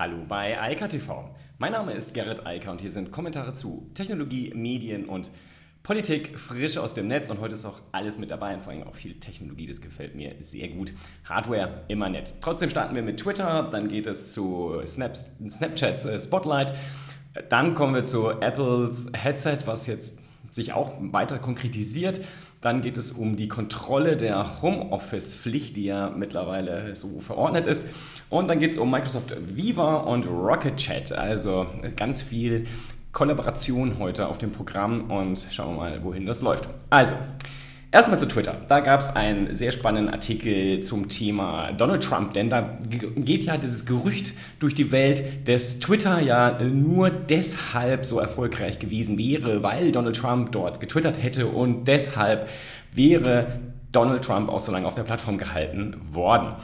Hallo bei Eika TV. Mein Name ist Gerrit Eiker und hier sind Kommentare zu Technologie, Medien und Politik frisch aus dem Netz und heute ist auch alles mit dabei und vor allem auch viel Technologie, das gefällt mir sehr gut. Hardware immer nett. Trotzdem starten wir mit Twitter, dann geht es zu Snaps, Snapchat äh, Spotlight, dann kommen wir zu Apples Headset, was jetzt sich auch weiter konkretisiert. Dann geht es um die Kontrolle der Homeoffice-Pflicht, die ja mittlerweile so verordnet ist. Und dann geht es um Microsoft Viva und Rocket Chat. Also ganz viel Kollaboration heute auf dem Programm und schauen wir mal, wohin das läuft. Also, Erstmal zu Twitter. Da gab es einen sehr spannenden Artikel zum Thema Donald Trump, denn da geht ja dieses Gerücht durch die Welt, dass Twitter ja nur deshalb so erfolgreich gewesen wäre, weil Donald Trump dort getwittert hätte und deshalb wäre Donald Trump auch so lange auf der Plattform gehalten worden.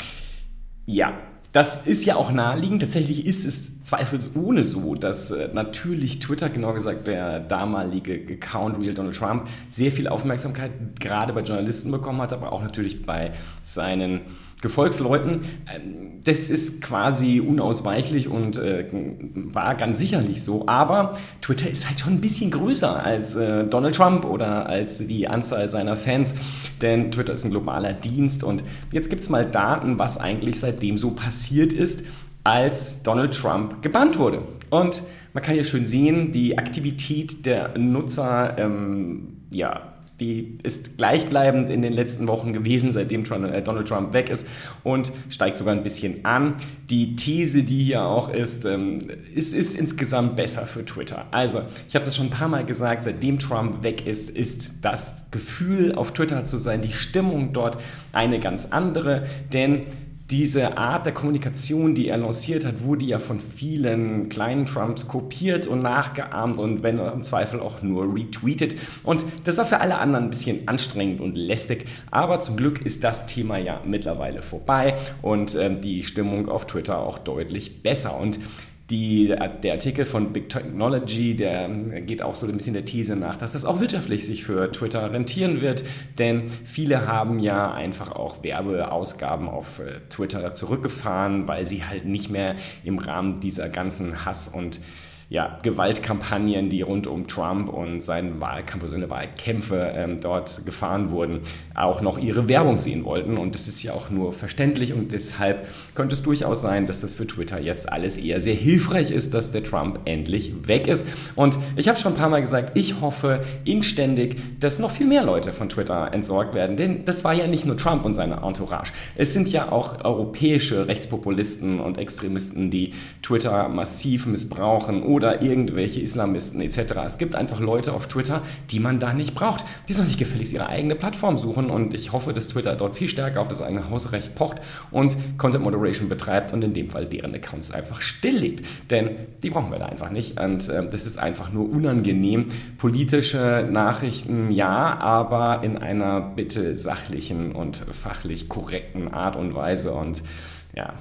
Ja, das ist ja auch naheliegend. Tatsächlich ist es zweifelsohne so, dass äh, natürlich Twitter, genau gesagt der damalige Account Real Donald Trump, sehr viel Aufmerksamkeit gerade bei Journalisten bekommen hat, aber auch natürlich bei seinen Gefolgsleuten. Ähm, das ist quasi unausweichlich und äh, war ganz sicherlich so. Aber Twitter ist halt schon ein bisschen größer als äh, Donald Trump oder als die Anzahl seiner Fans. Denn Twitter ist ein globaler Dienst. Und jetzt gibt es mal Daten, was eigentlich seitdem so passiert ist, als Donald Trump gebannt wurde. Und man kann hier schön sehen, die Aktivität der Nutzer, ähm, ja, die ist gleichbleibend in den letzten Wochen gewesen, seitdem äh, Donald Trump weg ist und steigt sogar ein bisschen an. Die These, die hier auch ist, ähm, es ist insgesamt besser für Twitter. Also, ich habe das schon ein paar Mal gesagt, seitdem Trump weg ist, ist das Gefühl auf Twitter zu sein, die Stimmung dort eine ganz andere, denn diese Art der Kommunikation, die er lanciert hat, wurde ja von vielen kleinen Trumps kopiert und nachgeahmt und wenn im Zweifel auch nur retweetet. Und das war für alle anderen ein bisschen anstrengend und lästig. Aber zum Glück ist das Thema ja mittlerweile vorbei und äh, die Stimmung auf Twitter auch deutlich besser. Und die, der Artikel von Big Technology, der geht auch so ein bisschen der These nach, dass das auch wirtschaftlich sich für Twitter rentieren wird, denn viele haben ja einfach auch Werbeausgaben auf äh, Twitter zurückgefahren, weil sie halt nicht mehr im Rahmen dieser ganzen Hass und ja, Gewaltkampagnen, die rund um Trump und seinen Wahlkampf, also seine Wahlkämpfe ähm, dort gefahren wurden, auch noch ihre Werbung sehen wollten. Und das ist ja auch nur verständlich und deshalb könnte es durchaus sein, dass das für Twitter jetzt alles eher sehr hilfreich ist, dass der Trump endlich weg ist. Und ich habe schon ein paar Mal gesagt, ich hoffe inständig, dass noch viel mehr Leute von Twitter entsorgt werden, denn das war ja nicht nur Trump und seine Entourage. Es sind ja auch europäische Rechtspopulisten und Extremisten, die Twitter massiv missbrauchen oder irgendwelche Islamisten etc. Es gibt einfach Leute auf Twitter, die man da nicht braucht. Die sollen sich gefälligst ihre eigene Plattform suchen und ich hoffe, dass Twitter dort viel stärker auf das eigene Hausrecht pocht und Content Moderation betreibt und in dem Fall deren Accounts einfach stilllegt. Denn die brauchen wir da einfach nicht und äh, das ist einfach nur unangenehm. Politische Nachrichten ja, aber in einer bitte sachlichen und fachlich korrekten Art und Weise und ja,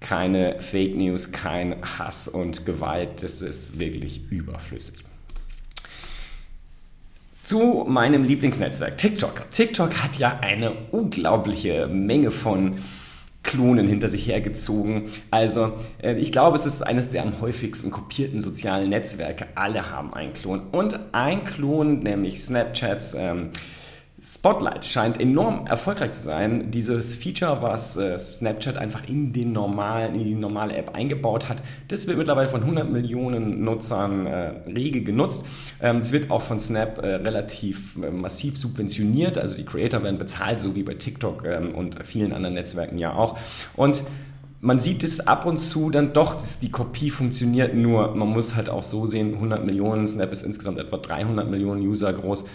keine Fake News, kein Hass und Gewalt. Das ist wirklich überflüssig. Zu meinem Lieblingsnetzwerk TikTok. TikTok hat ja eine unglaubliche Menge von Klonen hinter sich hergezogen. Also äh, ich glaube, es ist eines der am häufigsten kopierten sozialen Netzwerke. Alle haben einen Klon. Und ein Klon, nämlich Snapchats, ähm, Spotlight scheint enorm erfolgreich zu sein. Dieses Feature, was äh, Snapchat einfach in, den normalen, in die normale App eingebaut hat, das wird mittlerweile von 100 Millionen Nutzern äh, rege genutzt. Ähm, es wird auch von Snap äh, relativ äh, massiv subventioniert. Also die Creator werden bezahlt, so wie bei TikTok ähm, und vielen anderen Netzwerken ja auch. Und man sieht es ab und zu dann doch, dass die Kopie funktioniert, nur man muss halt auch so sehen, 100 Millionen, Snap ist insgesamt etwa 300 Millionen User groß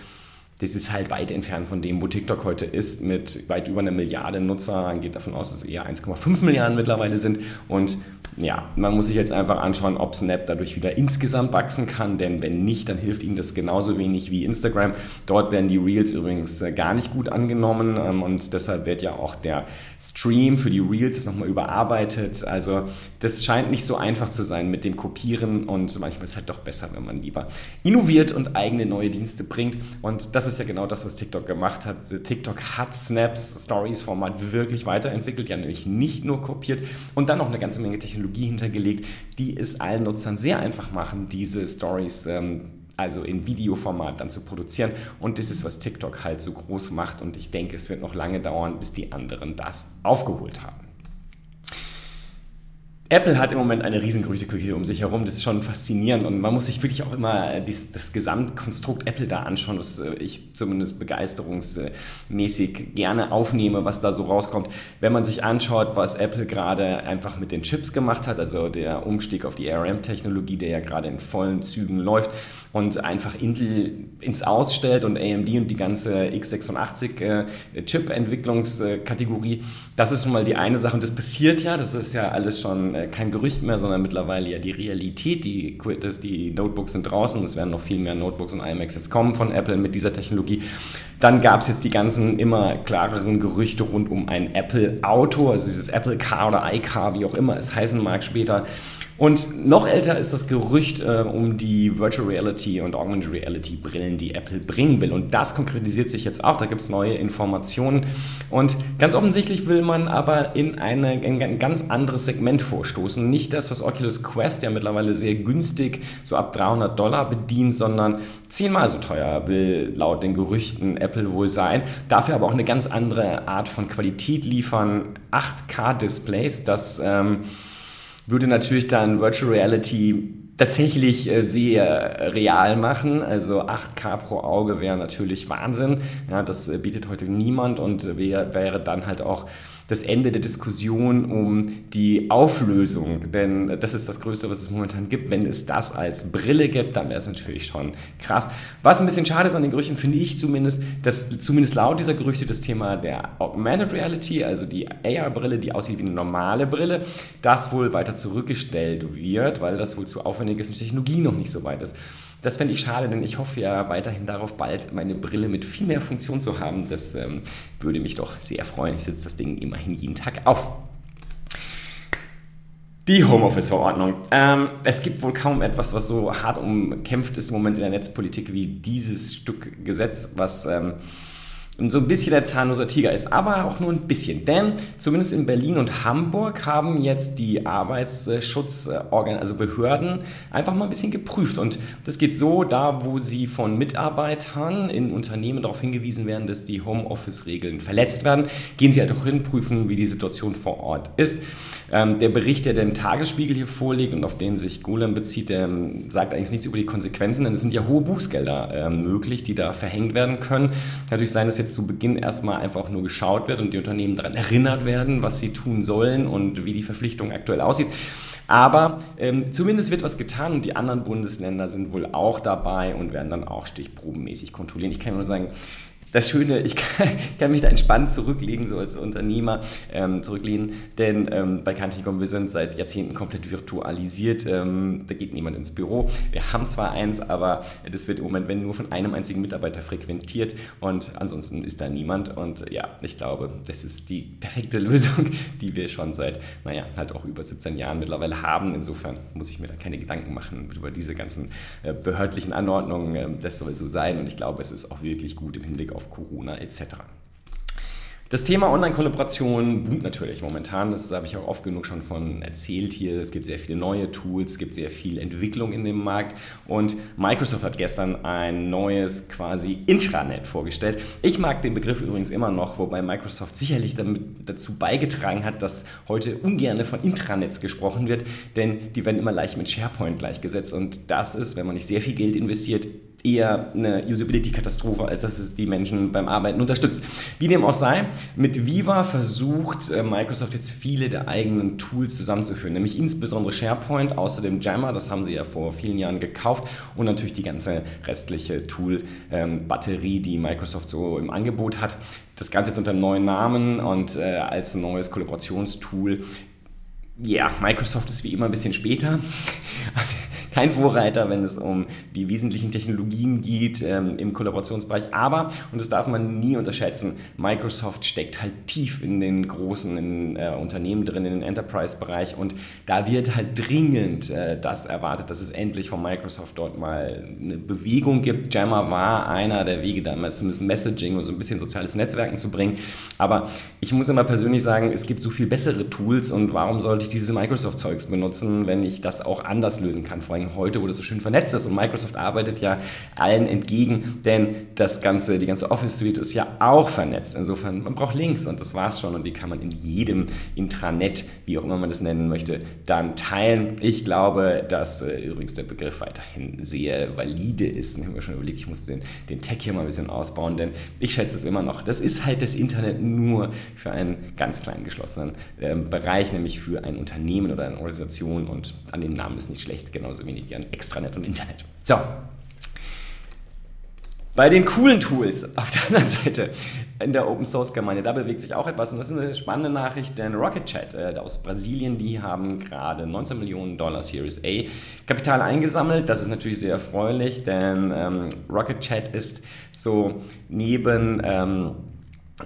das ist halt weit entfernt von dem, wo TikTok heute ist, mit weit über einer Milliarde Nutzer. Man geht davon aus, dass es eher 1,5 Milliarden mittlerweile sind. Und ja, man muss sich jetzt einfach anschauen, ob Snap dadurch wieder insgesamt wachsen kann, denn wenn nicht, dann hilft ihnen das genauso wenig wie Instagram. Dort werden die Reels übrigens äh, gar nicht gut angenommen ähm, und deshalb wird ja auch der Stream für die Reels nochmal überarbeitet. Also das scheint nicht so einfach zu sein mit dem Kopieren und manchmal ist es halt doch besser, wenn man lieber innoviert und eigene neue Dienste bringt und das ist ja genau das, was TikTok gemacht hat. TikTok hat Snaps, Stories-Format wirklich weiterentwickelt, ja nämlich nicht nur kopiert und dann noch eine ganze Menge Technologie hintergelegt, die es allen Nutzern sehr einfach machen, diese Stories ähm, also in Videoformat dann zu produzieren. Und das ist, was TikTok halt so groß macht. Und ich denke, es wird noch lange dauern, bis die anderen das aufgeholt haben. Apple hat im Moment eine riesen Gerüchteküche um sich herum. Das ist schon faszinierend und man muss sich wirklich auch immer dies, das Gesamtkonstrukt Apple da anschauen, was äh, ich zumindest begeisterungsmäßig gerne aufnehme, was da so rauskommt. Wenn man sich anschaut, was Apple gerade einfach mit den Chips gemacht hat, also der Umstieg auf die ARM-Technologie, der ja gerade in vollen Zügen läuft und einfach Intel ins Ausstellt und AMD und die ganze x86-Chip-Entwicklungskategorie, äh, das ist schon mal die eine Sache und das passiert ja, das ist ja alles schon äh, kein Gerücht mehr, sondern mittlerweile ja die Realität. Die, das, die Notebooks sind draußen, es werden noch viel mehr Notebooks und iMacs jetzt kommen von Apple mit dieser Technologie. Dann gab es jetzt die ganzen immer klareren Gerüchte rund um ein Apple Auto, also dieses Apple Car oder iCar, wie auch immer es heißen mag später. Und noch älter ist das Gerücht äh, um die Virtual Reality und Augmented Reality Brillen, die Apple bringen will. Und das konkretisiert sich jetzt auch. Da gibt es neue Informationen. Und ganz offensichtlich will man aber in, eine, in ein ganz anderes Segment vorstoßen. Nicht das, was Oculus Quest ja mittlerweile sehr günstig, so ab 300 Dollar bedient, sondern zehnmal so teuer will laut den Gerüchten Apple wohl sein. Dafür aber auch eine ganz andere Art von Qualität liefern. 8K-Displays, das. Ähm, würde natürlich dann Virtual Reality tatsächlich äh, sehr real machen. Also 8K pro Auge wäre natürlich Wahnsinn. Ja, das äh, bietet heute niemand und wär, wäre dann halt auch das Ende der Diskussion um die Auflösung. Denn das ist das Größte, was es momentan gibt. Wenn es das als Brille gibt, dann wäre es natürlich schon krass. Was ein bisschen schade ist an den Gerüchten, finde ich zumindest, dass zumindest laut dieser Gerüchte das Thema der Augmented Reality, also die AR-Brille, die aussieht wie eine normale Brille, das wohl weiter zurückgestellt wird, weil das wohl zu aufwendig ist und die Technologie noch nicht so weit ist. Das fände ich schade, denn ich hoffe ja weiterhin darauf, bald meine Brille mit viel mehr Funktion zu haben. Das ähm, würde mich doch sehr freuen. Ich setze das Ding immerhin jeden Tag auf. Die Homeoffice-Verordnung. Ähm, es gibt wohl kaum etwas, was so hart umkämpft ist im Moment in der Netzpolitik wie dieses Stück Gesetz, was ähm, so ein bisschen der zahnloser Tiger ist, aber auch nur ein bisschen. Denn zumindest in Berlin und Hamburg haben jetzt die Arbeitsschutzorgan, also Behörden, einfach mal ein bisschen geprüft. Und das geht so, da wo sie von Mitarbeitern in Unternehmen darauf hingewiesen werden, dass die Homeoffice-Regeln verletzt werden, gehen sie halt auch hin, prüfen, wie die Situation vor Ort ist. Ähm, der Bericht, der dem Tagesspiegel hier vorliegt und auf den sich Golem bezieht, der ähm, sagt eigentlich nichts über die Konsequenzen, denn es sind ja hohe Bußgelder äh, möglich, die da verhängt werden können. Natürlich sein, dass jetzt zu Beginn erstmal einfach nur geschaut wird und die Unternehmen daran erinnert werden, was sie tun sollen und wie die Verpflichtung aktuell aussieht. Aber ähm, zumindest wird was getan und die anderen Bundesländer sind wohl auch dabei und werden dann auch stichprobenmäßig kontrollieren. Ich kann nur sagen, das Schöne, ich kann, ich kann, mich da entspannt zurücklegen, so als Unternehmer ähm, zurücklehnen, denn ähm, bei Kantikom, wir sind seit Jahrzehnten komplett virtualisiert. Ähm, da geht niemand ins Büro. Wir haben zwar eins, aber das wird im Moment, wenn nur von einem einzigen Mitarbeiter frequentiert und ansonsten ist da niemand. Und ja, ich glaube, das ist die perfekte Lösung, die wir schon seit, naja, halt auch über 17 Jahren mittlerweile haben. Insofern muss ich mir da keine Gedanken machen über diese ganzen äh, behördlichen Anordnungen. Ähm, das soll so sein und ich glaube, es ist auch wirklich gut im Hinblick auf auf Corona etc. Das Thema Online-Kollaboration boomt natürlich momentan. Das habe ich auch oft genug schon von erzählt hier. Es gibt sehr viele neue Tools, es gibt sehr viel Entwicklung in dem Markt. Und Microsoft hat gestern ein neues quasi Intranet vorgestellt. Ich mag den Begriff übrigens immer noch, wobei Microsoft sicherlich damit dazu beigetragen hat, dass heute ungern von Intranets gesprochen wird, denn die werden immer leicht mit SharePoint gleichgesetzt. Und das ist, wenn man nicht sehr viel Geld investiert, eher eine Usability-Katastrophe, als dass es die Menschen beim Arbeiten unterstützt. Wie dem auch sei, mit Viva versucht äh, Microsoft jetzt viele der eigenen Tools zusammenzuführen, nämlich insbesondere SharePoint, außerdem Jammer, das haben sie ja vor vielen Jahren gekauft und natürlich die ganze restliche Tool-Batterie, ähm, die Microsoft so im Angebot hat. Das Ganze jetzt unter einem neuen Namen und äh, als neues Kollaborationstool. Ja, Microsoft ist wie immer ein bisschen später. Kein Vorreiter, wenn es um die wesentlichen Technologien geht ähm, im Kollaborationsbereich. Aber, und das darf man nie unterschätzen, Microsoft steckt halt tief in den großen in, äh, Unternehmen drin, in den Enterprise-Bereich. Und da wird halt dringend äh, das erwartet, dass es endlich von Microsoft dort mal eine Bewegung gibt. Jammer war einer der Wege, da mal zumindest Messaging und so ein bisschen soziales Netzwerken zu bringen. Aber ich muss immer persönlich sagen, es gibt so viel bessere Tools und warum sollte ich diese Microsoft-Zeugs benutzen, wenn ich das auch anders lösen kann? Vor allem heute, wo das so schön vernetzt ist und Microsoft arbeitet ja allen entgegen, denn das ganze, die ganze Office-Suite ist ja auch vernetzt. Insofern, man braucht Links und das war's schon und die kann man in jedem Intranet, wie auch immer man das nennen möchte, dann teilen. Ich glaube, dass äh, übrigens der Begriff weiterhin sehr valide ist. Ich habe mir schon überlegt, ich muss den, den Tag hier mal ein bisschen ausbauen, denn ich schätze es immer noch. Das ist halt das Internet nur für einen ganz kleinen geschlossenen äh, Bereich, nämlich für ein Unternehmen oder eine Organisation und an dem Namen ist nicht schlecht, genauso wie an Extranet und Internet. So, bei den coolen Tools auf der anderen Seite in der Open Source Gemeinde, da bewegt sich auch etwas und das ist eine spannende Nachricht, denn Rocket Chat äh, aus Brasilien, die haben gerade 19 Millionen Dollar Series A Kapital eingesammelt. Das ist natürlich sehr erfreulich, denn ähm, Rocket Chat ist so neben ähm,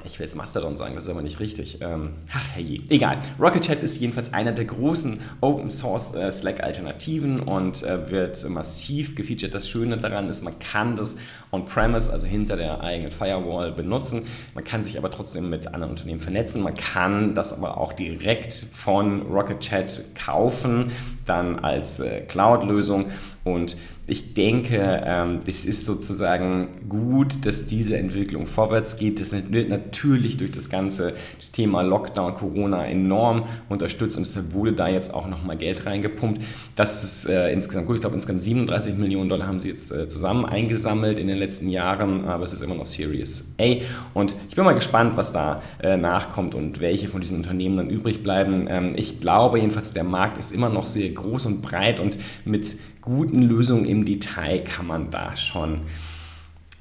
ich will es Mastodon sagen, das ist aber nicht richtig. Ähm, ach herrje, egal. Rocket Chat ist jedenfalls einer der großen Open Source äh, Slack-Alternativen und äh, wird massiv gefeatured. Das Schöne daran ist, man kann das on-premise, also hinter der eigenen Firewall, benutzen. Man kann sich aber trotzdem mit anderen Unternehmen vernetzen. Man kann das aber auch direkt von Rocket Chat kaufen, dann als äh, Cloud-Lösung und ich denke, ähm, das ist sozusagen gut, dass diese Entwicklung vorwärts geht. Das wird natürlich durch das ganze Thema Lockdown, Corona enorm unterstützt und deshalb wurde da jetzt auch nochmal Geld reingepumpt. Das ist äh, insgesamt gut. Ich glaube, insgesamt 37 Millionen Dollar haben sie jetzt äh, zusammen eingesammelt in den letzten Jahren, aber es ist immer noch Series A. Und ich bin mal gespannt, was da äh, nachkommt und welche von diesen Unternehmen dann übrig bleiben. Ähm, ich glaube jedenfalls, der Markt ist immer noch sehr groß und breit und mit guten Lösungen im Detail kann man da schon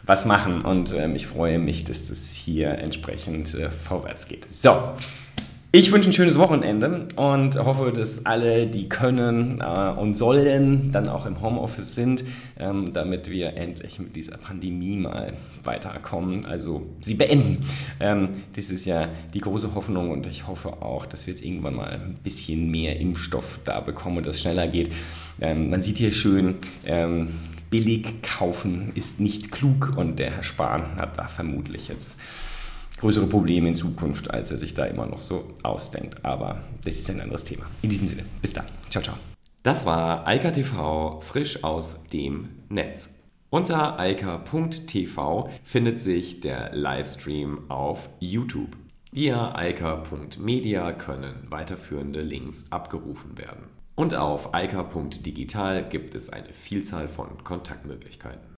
was machen. Und ähm, ich freue mich, dass das hier entsprechend äh, vorwärts geht. So. Ich wünsche ein schönes Wochenende und hoffe, dass alle, die können äh, und sollen, dann auch im Homeoffice sind, ähm, damit wir endlich mit dieser Pandemie mal weiterkommen, also sie beenden. Ähm, das ist ja die große Hoffnung und ich hoffe auch, dass wir jetzt irgendwann mal ein bisschen mehr Impfstoff da bekommen und das schneller geht. Ähm, man sieht hier schön, billig kaufen ist nicht klug und der Herr Spahn hat da vermutlich jetzt größere Probleme in Zukunft, als er sich da immer noch so ausdenkt. Aber das ist ein anderes Thema. In diesem Sinne, bis dann. Ciao, ciao. Das war Eika TV frisch aus dem Netz. Unter eika.tv findet sich der Livestream auf YouTube. Via eika.media können weiterführende Links abgerufen werden. Und auf eika.digital gibt es eine Vielzahl von Kontaktmöglichkeiten.